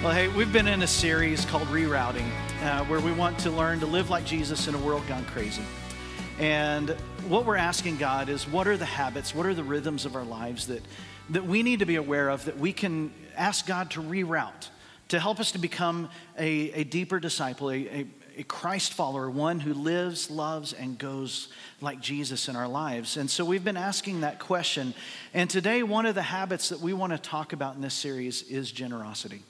Well, hey, we've been in a series called Rerouting, uh, where we want to learn to live like Jesus in a world gone crazy. And what we're asking God is what are the habits, what are the rhythms of our lives that, that we need to be aware of that we can ask God to reroute, to help us to become a, a deeper disciple, a, a, a Christ follower, one who lives, loves, and goes like Jesus in our lives. And so we've been asking that question. And today, one of the habits that we want to talk about in this series is generosity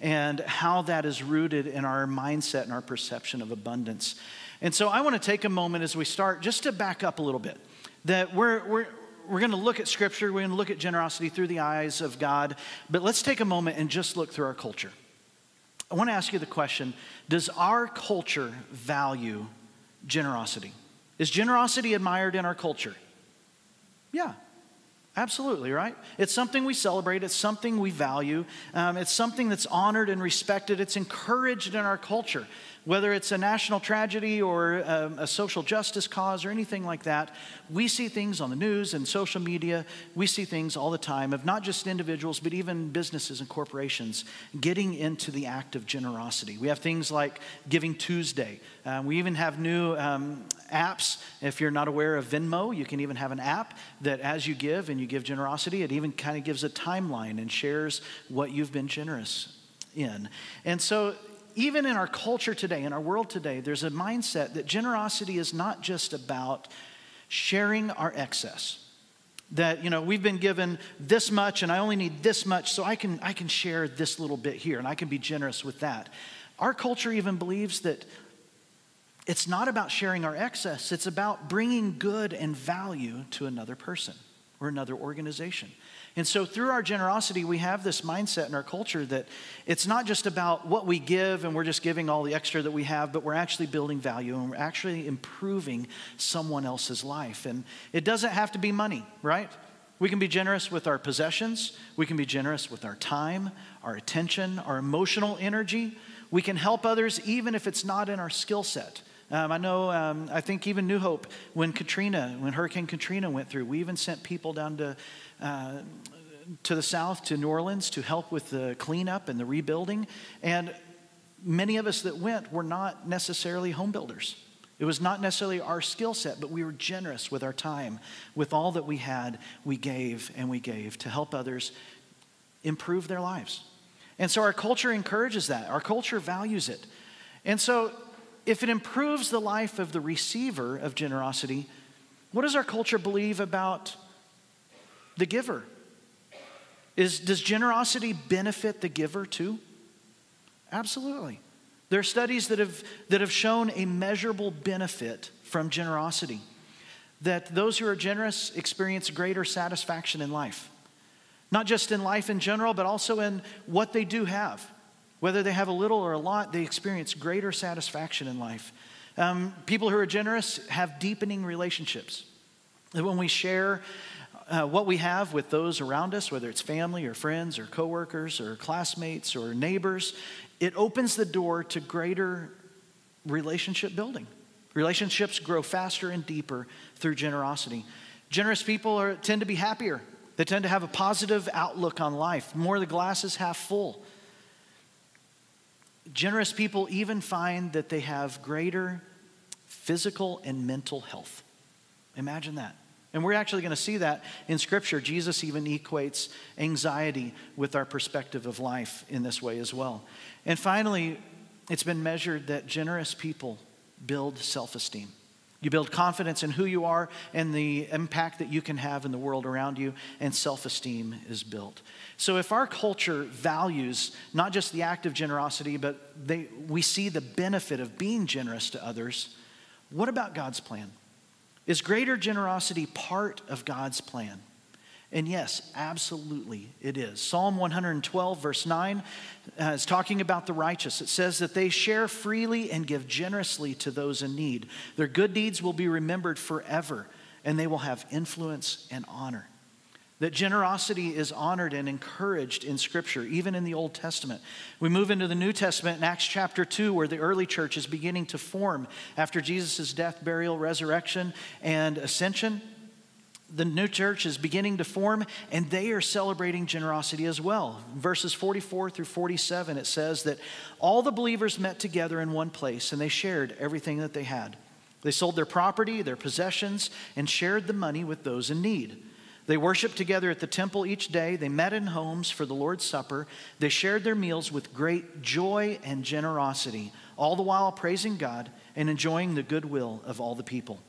and how that is rooted in our mindset and our perception of abundance. And so I want to take a moment as we start just to back up a little bit. That we're, we're, we're going to look at Scripture, we're going to look at generosity through the eyes of God, but let's take a moment and just look through our culture. I want to ask you the question Does our culture value generosity? Is generosity admired in our culture? Yeah, Absolutely, right? It's something we celebrate, it's something we value, um, it's something that's honored and respected, it's encouraged in our culture. Whether it's a national tragedy or um, a social justice cause or anything like that, we see things on the news and social media. We see things all the time of not just individuals, but even businesses and corporations getting into the act of generosity. We have things like Giving Tuesday. Uh, we even have new um, apps. If you're not aware of Venmo, you can even have an app that as you give and you give generosity, it even kind of gives a timeline and shares what you've been generous in. And so even in our culture today, in our world today, there's a mindset that generosity is not just about sharing our excess. That, you know, we've been given this much and I only need this much, so I can, I can share this little bit here and I can be generous with that. Our culture even believes that it's not about sharing our excess, it's about bringing good and value to another person or another organization. And so, through our generosity, we have this mindset in our culture that it's not just about what we give and we're just giving all the extra that we have, but we're actually building value and we're actually improving someone else's life. And it doesn't have to be money, right? We can be generous with our possessions, we can be generous with our time, our attention, our emotional energy. We can help others even if it's not in our skill set. Um, I know, um, I think even New Hope, when Katrina, when Hurricane Katrina went through, we even sent people down to, uh, to the south, to New Orleans, to help with the cleanup and the rebuilding. And many of us that went were not necessarily home builders. It was not necessarily our skill set, but we were generous with our time. With all that we had, we gave and we gave to help others improve their lives. And so our culture encourages that. Our culture values it. And so if it improves the life of the receiver of generosity, what does our culture believe about the giver? Is, does generosity benefit the giver too? Absolutely. There are studies that have, that have shown a measurable benefit from generosity, that those who are generous experience greater satisfaction in life. Not just in life in general, but also in what they do have. Whether they have a little or a lot, they experience greater satisfaction in life. Um, people who are generous have deepening relationships. when we share uh, what we have with those around us, whether it's family or friends or coworkers or classmates or neighbors, it opens the door to greater relationship building. Relationships grow faster and deeper through generosity. Generous people are, tend to be happier. They tend to have a positive outlook on life. More the glass is half full. Generous people even find that they have greater physical and mental health. Imagine that. And we're actually going to see that in Scripture. Jesus even equates anxiety with our perspective of life in this way as well. And finally, it's been measured that generous people build self esteem. You build confidence in who you are and the impact that you can have in the world around you, and self esteem is built. So, if our culture values not just the act of generosity, but they, we see the benefit of being generous to others, what about God's plan? Is greater generosity part of God's plan? And yes, absolutely it is. Psalm 112, verse 9, uh, is talking about the righteous. It says that they share freely and give generously to those in need. Their good deeds will be remembered forever, and they will have influence and honor. That generosity is honored and encouraged in Scripture, even in the Old Testament. We move into the New Testament in Acts chapter 2, where the early church is beginning to form after Jesus' death, burial, resurrection, and ascension the new church is beginning to form, and they are celebrating generosity as well. Verses 44 through 47, it says that all the believers met together in one place and they shared everything that they had. They sold their property, their possessions, and shared the money with those in need. They worshiped together at the temple each day. They met in homes for the Lord's Supper. They shared their meals with great joy and generosity, all the while praising God and enjoying the goodwill of all the people.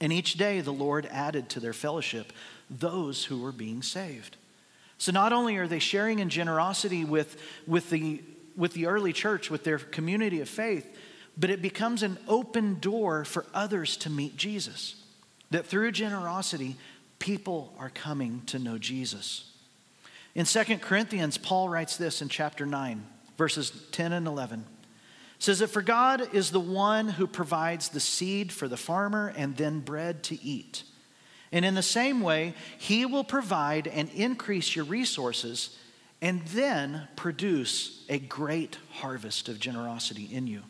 And each day the Lord added to their fellowship those who were being saved. So not only are they sharing in generosity with, with, the, with the early church, with their community of faith, but it becomes an open door for others to meet Jesus. That through generosity, people are coming to know Jesus. In 2 Corinthians, Paul writes this in chapter 9, verses 10 and 11 says that for God is the one who provides the seed for the farmer and then bread to eat. And in the same way, he will provide and increase your resources and then produce a great harvest of generosity in you.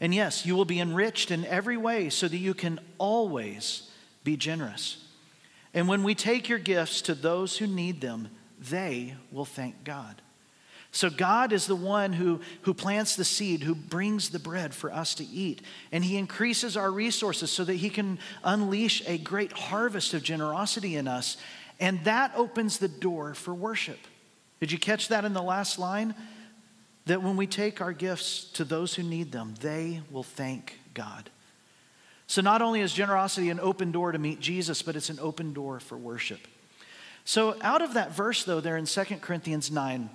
And yes, you will be enriched in every way so that you can always be generous. And when we take your gifts to those who need them, they will thank God. So, God is the one who, who plants the seed, who brings the bread for us to eat. And He increases our resources so that He can unleash a great harvest of generosity in us. And that opens the door for worship. Did you catch that in the last line? That when we take our gifts to those who need them, they will thank God. So, not only is generosity an open door to meet Jesus, but it's an open door for worship. So, out of that verse, though, there in 2 Corinthians 9,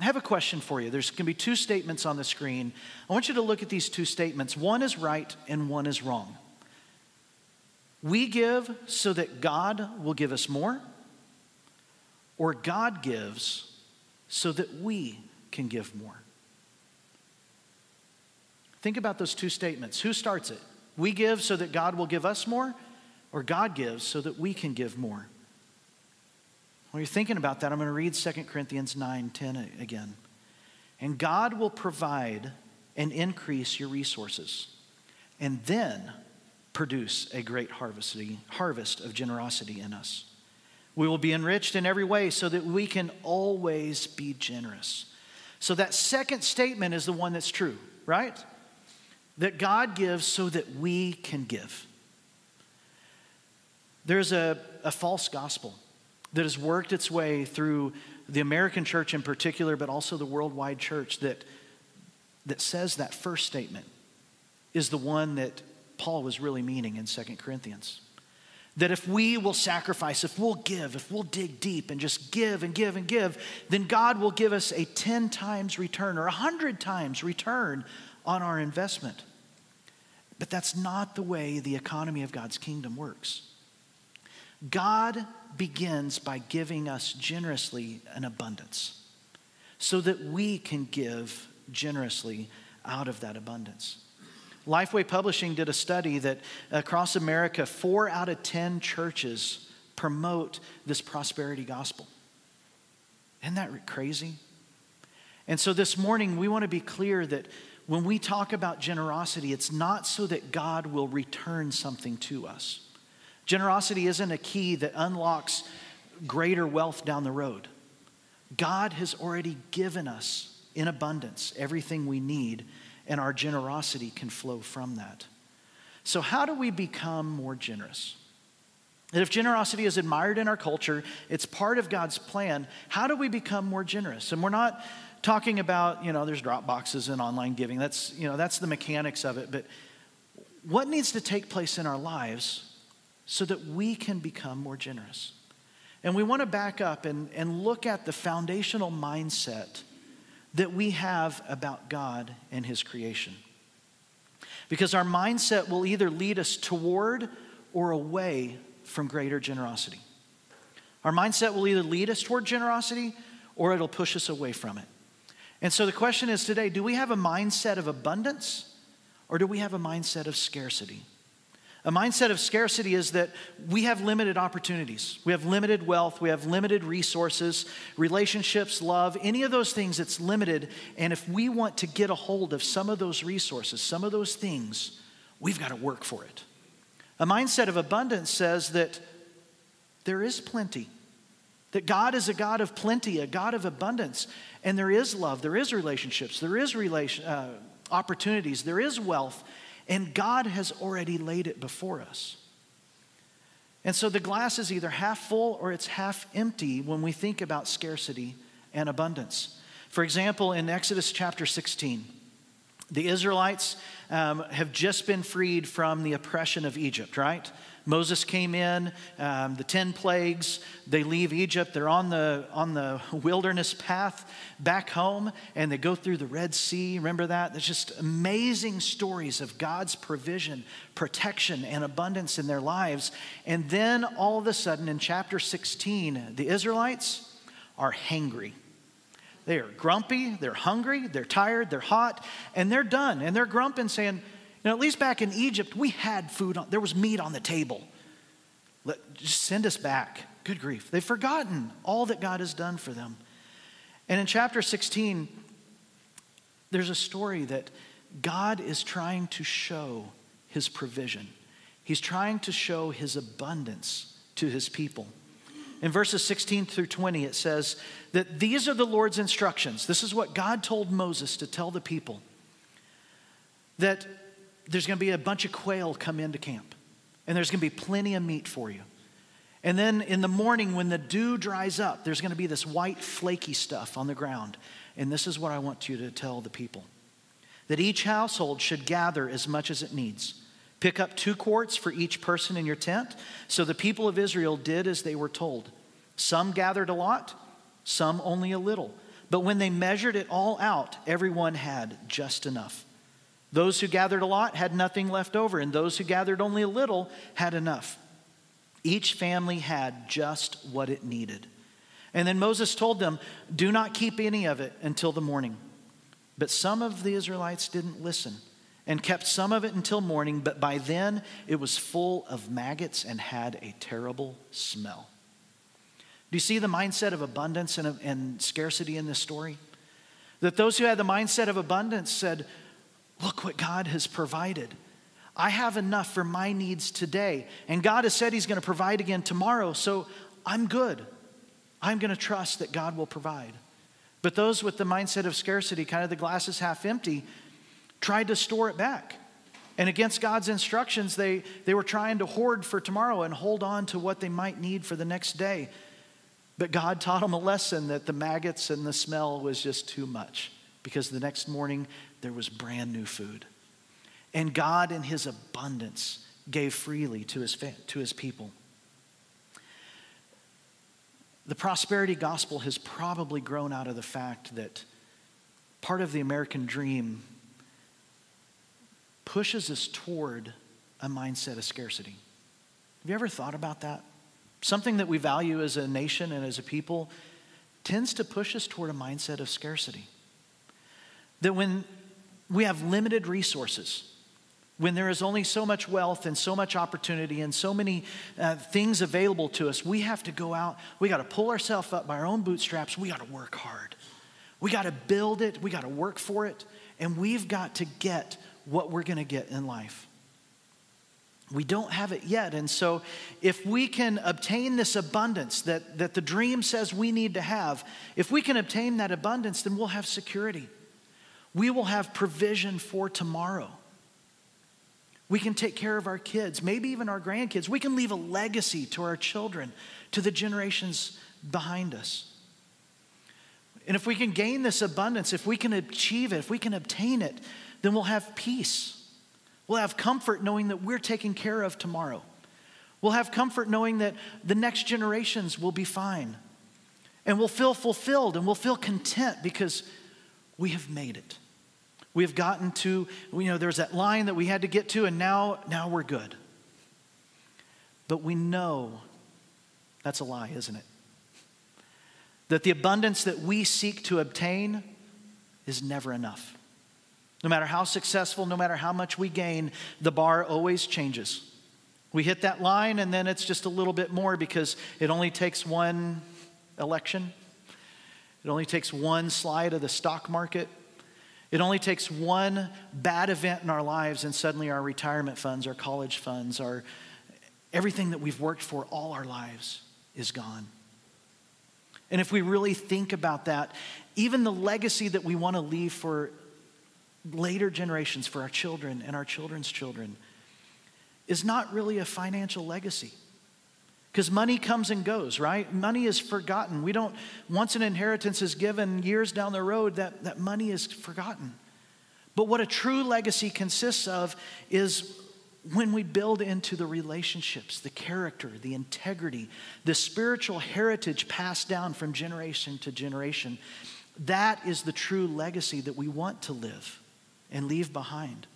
I have a question for you. There's going to be two statements on the screen. I want you to look at these two statements. One is right and one is wrong. We give so that God will give us more, or God gives so that we can give more. Think about those two statements. Who starts it? We give so that God will give us more, or God gives so that we can give more? While you're thinking about that, I'm going to read 2 Corinthians 9 10 again. And God will provide and increase your resources, and then produce a great harvest of generosity in us. We will be enriched in every way so that we can always be generous. So, that second statement is the one that's true, right? That God gives so that we can give. There's a, a false gospel that has worked its way through the American church in particular, but also the worldwide church that, that says that first statement is the one that Paul was really meaning in 2 Corinthians. That if we will sacrifice, if we'll give, if we'll dig deep and just give and give and give, then God will give us a 10 times return or a 100 times return on our investment. But that's not the way the economy of God's kingdom works. God begins by giving us generously an abundance so that we can give generously out of that abundance. Lifeway Publishing did a study that across America, four out of 10 churches promote this prosperity gospel. Isn't that crazy? And so this morning, we want to be clear that when we talk about generosity, it's not so that God will return something to us. Generosity isn't a key that unlocks greater wealth down the road. God has already given us in abundance everything we need, and our generosity can flow from that. So, how do we become more generous? And if generosity is admired in our culture, it's part of God's plan. How do we become more generous? And we're not talking about, you know, there's drop boxes and online giving. That's, you know, that's the mechanics of it. But what needs to take place in our lives so that we can become more generous. And we want to back up and, and look at the foundational mindset that we have about God and His creation. Because our mindset will either lead us toward or away from greater generosity. Our mindset will either lead us toward generosity or it'll push us away from it. And so the question is today do we have a mindset of abundance or do we have a mindset of scarcity? A mindset of scarcity is that we have limited opportunities. We have limited wealth. We have limited resources, relationships, love, any of those things, it's limited. And if we want to get a hold of some of those resources, some of those things, we've got to work for it. A mindset of abundance says that there is plenty, that God is a God of plenty, a God of abundance, and there is love, there is relationships, there is relation, uh, opportunities, there is wealth, and God has already laid it before us. And so the glass is either half full or it's half empty when we think about scarcity and abundance. For example, in Exodus chapter 16, the Israelites um, have just been freed from the oppression of Egypt, right? Moses came in, um, the 10 plagues, they leave Egypt, they're on the, on the wilderness path back home, and they go through the Red Sea. Remember that? There's just amazing stories of God's provision, protection, and abundance in their lives. And then all of a sudden, in chapter 16, the Israelites are hangry. They are grumpy, they're hungry, they're tired, they're hot, and they're done. And they're grumping, saying, know, at least back in Egypt, we had food, on, there was meat on the table. Let, just send us back. Good grief. They've forgotten all that God has done for them. And in chapter 16, there's a story that God is trying to show his provision. He's trying to show his abundance to his people. In verses 16 through 20, it says that these are the Lord's instructions. This is what God told Moses to tell the people that there's going to be a bunch of quail come into camp, and there's going to be plenty of meat for you. And then in the morning, when the dew dries up, there's going to be this white, flaky stuff on the ground. And this is what I want you to tell the people that each household should gather as much as it needs. Pick up two quarts for each person in your tent. So the people of Israel did as they were told. Some gathered a lot, some only a little. But when they measured it all out, everyone had just enough. Those who gathered a lot had nothing left over, and those who gathered only a little had enough. Each family had just what it needed. And then Moses told them, Do not keep any of it until the morning. But some of the Israelites didn't listen and kept some of it until morning, but by then it was full of maggots and had a terrible smell. Do you see the mindset of abundance and, and scarcity in this story? That those who had the mindset of abundance said, Look what God has provided. I have enough for my needs today. And God has said He's going to provide again tomorrow, so I'm good. I'm going to trust that God will provide. But those with the mindset of scarcity, kind of the glass is half empty, tried to store it back. And against God's instructions, they, they were trying to hoard for tomorrow and hold on to what they might need for the next day. But God taught them a lesson that the maggots and the smell was just too much because the next morning there was brand new food. And God, in his abundance, gave freely to his, to his people. The prosperity gospel has probably grown out of the fact that part of the American dream pushes us toward a mindset of scarcity. Have you ever thought about that? Something that we value as a nation and as a people tends to push us toward a mindset of scarcity. That when we have limited resources, when there is only so much wealth and so much opportunity and so many uh, things available to us, we have to go out. We got to pull ourselves up by our own bootstraps. We got to work hard. We got to build it. We got to work for it. And we've got to get what we're going to get in life. We don't have it yet. And so, if we can obtain this abundance that, that the dream says we need to have, if we can obtain that abundance, then we'll have security. We will have provision for tomorrow. We can take care of our kids, maybe even our grandkids. We can leave a legacy to our children, to the generations behind us. And if we can gain this abundance, if we can achieve it, if we can obtain it, then we'll have peace. We'll have comfort knowing that we're taken care of tomorrow. We'll have comfort knowing that the next generations will be fine. And we'll feel fulfilled and we'll feel content because we have made it. We have gotten to, you know, there's that line that we had to get to, and now, now we're good. But we know that's a lie, isn't it? that the abundance that we seek to obtain is never enough. No matter how successful, no matter how much we gain, the bar always changes. We hit that line and then it's just a little bit more because it only takes one election. It only takes one slide of the stock market. It only takes one bad event in our lives and suddenly our retirement funds, our college funds, our everything that we've worked for all our lives is gone. And if we really think about that, even the legacy that we want to leave for later generations, for our children and our children's children, is not really a financial legacy. Because money comes and goes, right? Money is forgotten. We don't, once an inheritance is given years down the road, that, that money is forgotten. But what a true legacy consists of is when we build into the relationships, the character, the integrity, the spiritual heritage passed down from generation to generation. That is the true legacy that we want to live and leave behind.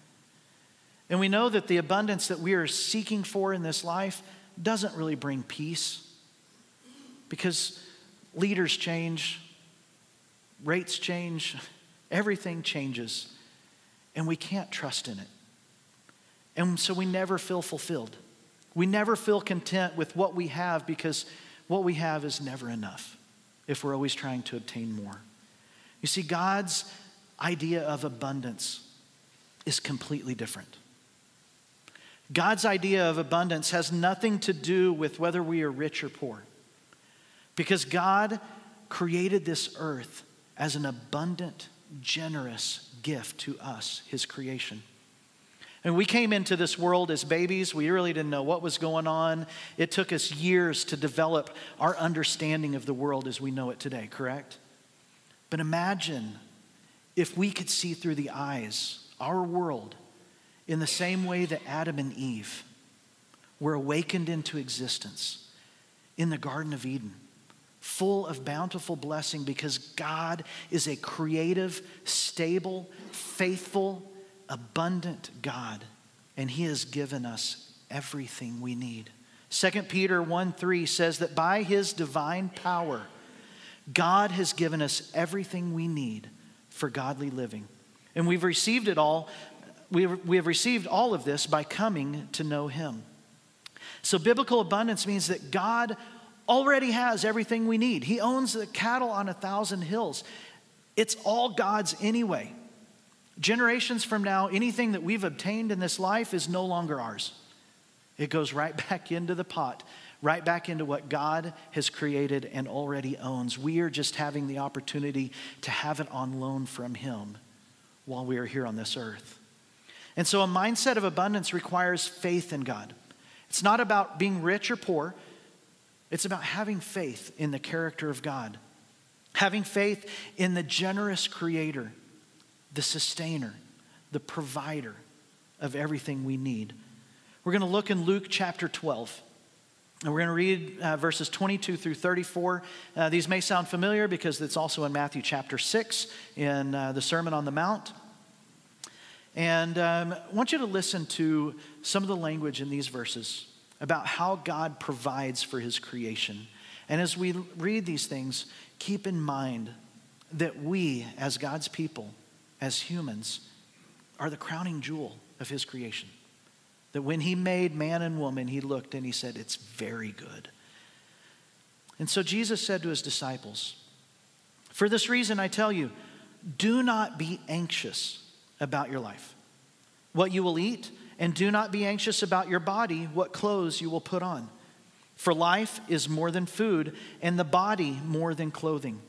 And we know that the abundance that we are seeking for in this life doesn't really bring peace because leaders change, rates change, everything changes, and we can't trust in it. And so we never feel fulfilled. We never feel content with what we have because what we have is never enough if we're always trying to obtain more. You see, God's idea of abundance is completely different. God's idea of abundance has nothing to do with whether we are rich or poor. Because God created this earth as an abundant, generous gift to us, His creation. And we came into this world as babies. We really didn't know what was going on. It took us years to develop our understanding of the world as we know it today, correct? But imagine if we could see through the eyes, our world, in the same way that Adam and Eve were awakened into existence in the Garden of Eden, full of bountiful blessing because God is a creative, stable, faithful, abundant God, and He has given us everything we need. 2 Peter 1 3 says that by His divine power, God has given us everything we need for godly living. And we've received it all we we have received all of this by coming to know Him. So, biblical abundance means that God already has everything we need. He owns the cattle on a thousand hills. It's all God's anyway. Generations from now, anything that we've obtained in this life is no longer ours. It goes right back into the pot, right back into what God has created and already owns. We are just having the opportunity to have it on loan from Him while we are here on this earth. And so a mindset of abundance requires faith in God. It's not about being rich or poor, it's about having faith in the character of God, having faith in the generous creator, the sustainer, the provider of everything we need. We're going to look in Luke chapter 12. And we're going to read uh, verses 22 through 34. Uh, these may sound familiar because it's also in Matthew chapter 6 in uh, the Sermon on the Mount. And um, I want you to listen to some of the language in these verses about how God provides for his creation. And as we read these things, keep in mind that we, as God's people, as humans, are the crowning jewel of his creation. That when he made man and woman, he looked and he said, It's very good. And so Jesus said to his disciples, For this reason, I tell you, do not be anxious about your life, what you will eat, and do not be anxious about your body, what clothes you will put on. For life is more than food, and the body more than clothing.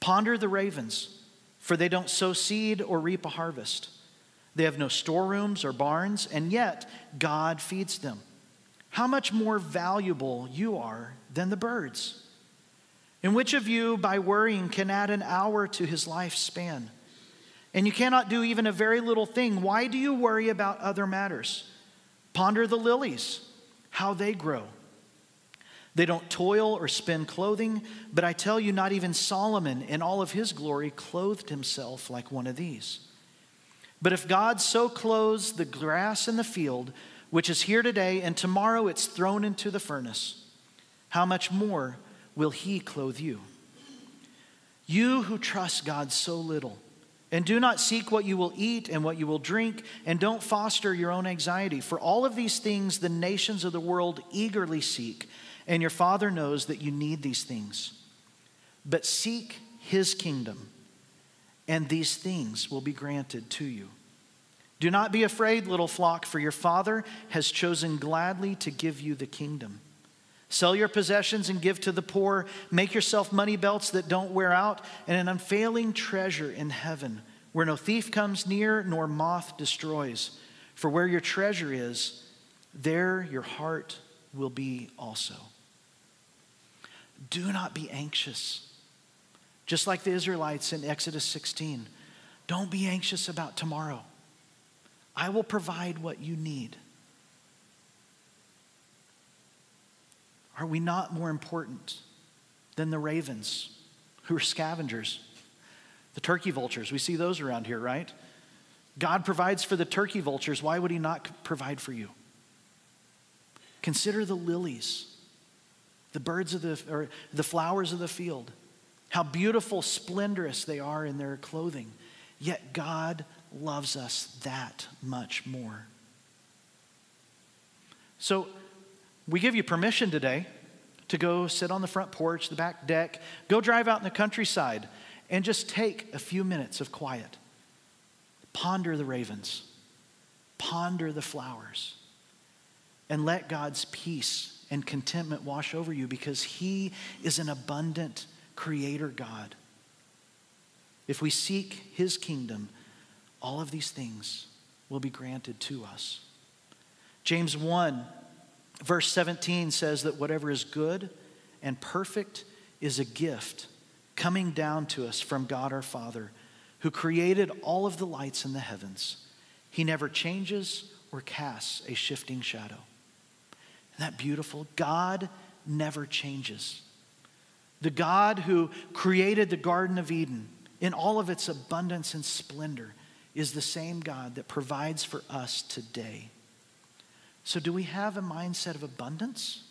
Ponder the ravens, for they don't sow seed or reap a harvest. They have no storerooms or barns, and yet God feeds them. How much more valuable you are than the birds? And which of you, by worrying, can add an hour to his lifespan? And you cannot do even a very little thing, why do you worry about other matters? Ponder the lilies, how they grow. They don't toil or spin clothing, but I tell you, not even Solomon in all of his glory clothed himself like one of these. But if God so clothes the grass in the field, which is here today, and tomorrow it's thrown into the furnace, how much more will he clothe you? You who trust God so little, and do not seek what you will eat and what you will drink, and don't foster your own anxiety. For all of these things the nations of the world eagerly seek, and your Father knows that you need these things. But seek his kingdom, and these things will be granted to you. Do not be afraid, little flock, for your Father has chosen gladly to give you the kingdom. Sell your possessions and give to the poor. Make yourself money belts that don't wear out, and an unfailing treasure in heaven, where no thief comes near nor moth destroys. For where your treasure is, there your heart will be also. Do not be anxious. Just like the Israelites in Exodus 16, don't be anxious about tomorrow. I will provide what you need. Are we not more important than the ravens who are scavengers? The turkey vultures, we see those around here, right? God provides for the turkey vultures. Why would He not provide for you? Consider the lilies, the birds of the, or the flowers of the field, how beautiful, splendorous they are in their clothing. Yet God loves us that much more. So, we give you permission today to go sit on the front porch, the back deck, go drive out in the countryside, and just take a few minutes of quiet. Ponder the ravens, ponder the flowers, and let God's peace and contentment wash over you because He is an abundant creator God. If we seek His kingdom, all of these things will be granted to us. James 1 Verse 17 says that whatever is good and perfect is a gift coming down to us from God our Father, who created all of the lights in the heavens. He never changes or casts a shifting shadow. Isn't that beautiful? God never changes. The God who created the Garden of Eden in all of its abundance and splendor is the same God that provides for us today. So, do we have a mindset of abundance?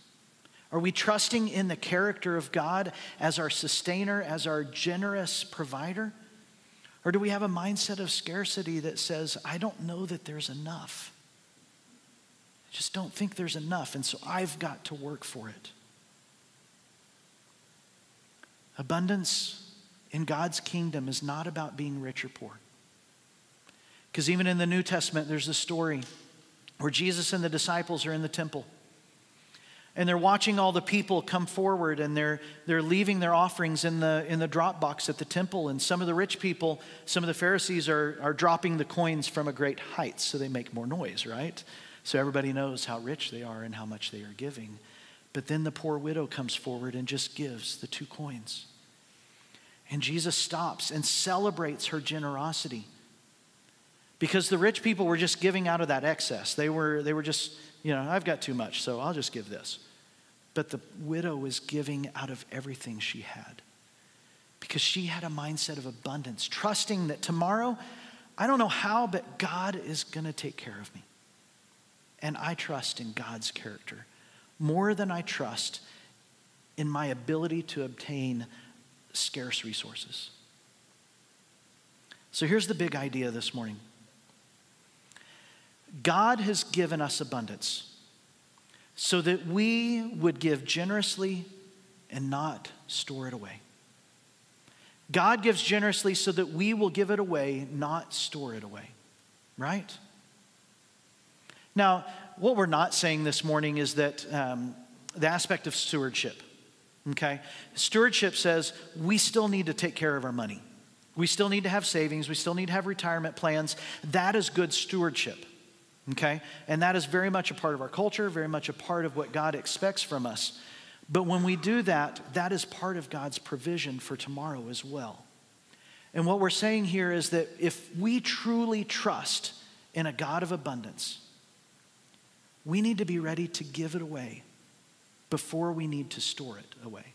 Are we trusting in the character of God as our sustainer, as our generous provider? Or do we have a mindset of scarcity that says, I don't know that there's enough? I just don't think there's enough, and so I've got to work for it. Abundance in God's kingdom is not about being rich or poor. Because even in the New Testament, there's a story where Jesus and the disciples are in the temple. And they're watching all the people come forward and they're, they're leaving their offerings in the, in the drop box at the temple. And some of the rich people, some of the Pharisees are, are dropping the coins from a great height so they make more noise, right? So everybody knows how rich they are and how much they are giving. But then the poor widow comes forward and just gives the two coins. And Jesus stops and celebrates her generosity because the rich people were just giving out of that excess. They were, they were just, you know, I've got too much, so I'll just give this. But the widow was giving out of everything she had because she had a mindset of abundance, trusting that tomorrow, I don't know how, but God is going to take care of me. And I trust in God's character more than I trust in my ability to obtain scarce resources. So here's the big idea this morning God has given us abundance so that we would give generously and not store it away. God gives generously so that we will give it away, not store it away. Right? Now, what we're not saying this morning is that um, the aspect of stewardship, okay? Stewardship says we still need to take care of our money. We still need to have savings. We still need to have retirement plans. That is good stewardship okay? And that is very much a part of our culture, very much a part of what God expects from us. But when we do that, that is part of God's provision for tomorrow as well. And what we're saying here is that if we truly trust in a God of abundance, we need to be ready to give it away before we need to store it away.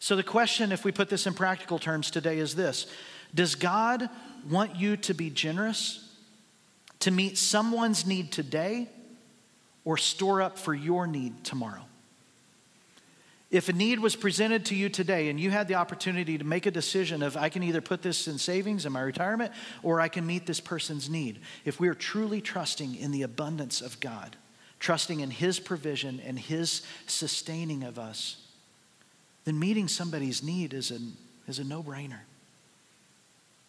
So, the question, if we put this in practical terms today, is this Does God want you to be generous to meet someone's need today or store up for your need tomorrow? If a need was presented to you today and you had the opportunity to make a decision of I can either put this in savings in my retirement or I can meet this person's need, if we are truly trusting in the abundance of God, trusting in His provision and His sustaining of us, then meeting somebody's need is a, is a no brainer.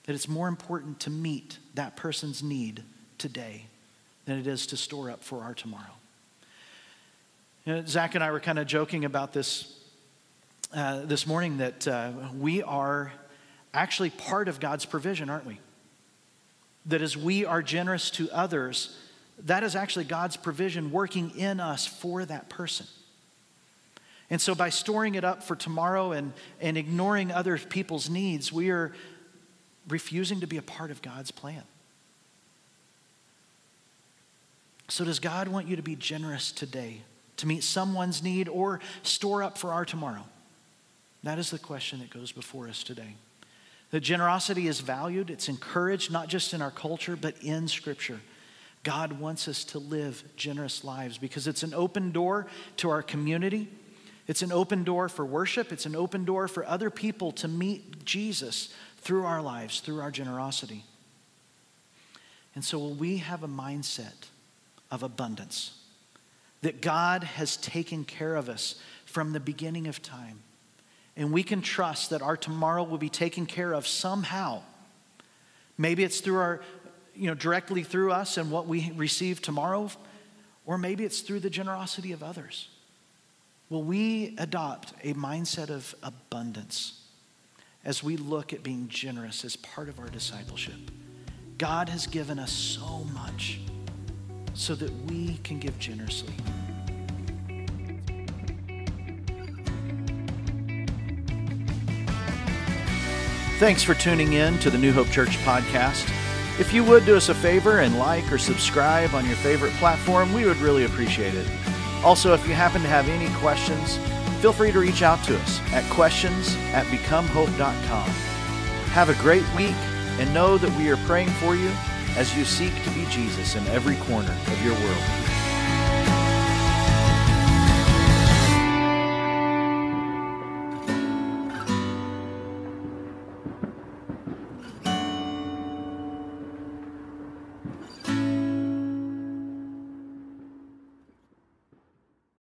That it's more important to meet that person's need today than it is to store up for our tomorrow. You know, Zach and I were kind of joking about this uh, this morning that uh, we are actually part of God's provision, aren't we? That as we are generous to others, that is actually God's provision working in us for that person. And so, by storing it up for tomorrow and, and ignoring other people's needs, we are refusing to be a part of God's plan. So, does God want you to be generous today to meet someone's need or store up for our tomorrow? That is the question that goes before us today. That generosity is valued, it's encouraged, not just in our culture, but in Scripture. God wants us to live generous lives because it's an open door to our community. It's an open door for worship. It's an open door for other people to meet Jesus through our lives, through our generosity. And so, will we have a mindset of abundance? That God has taken care of us from the beginning of time. And we can trust that our tomorrow will be taken care of somehow. Maybe it's through our, you know, directly through us and what we receive tomorrow, or maybe it's through the generosity of others. Will we adopt a mindset of abundance as we look at being generous as part of our discipleship? God has given us so much so that we can give generously. Thanks for tuning in to the New Hope Church podcast. If you would do us a favor and like or subscribe on your favorite platform, we would really appreciate it. Also, if you happen to have any questions, feel free to reach out to us at questions at becomehope.com. Have a great week and know that we are praying for you as you seek to be Jesus in every corner of your world.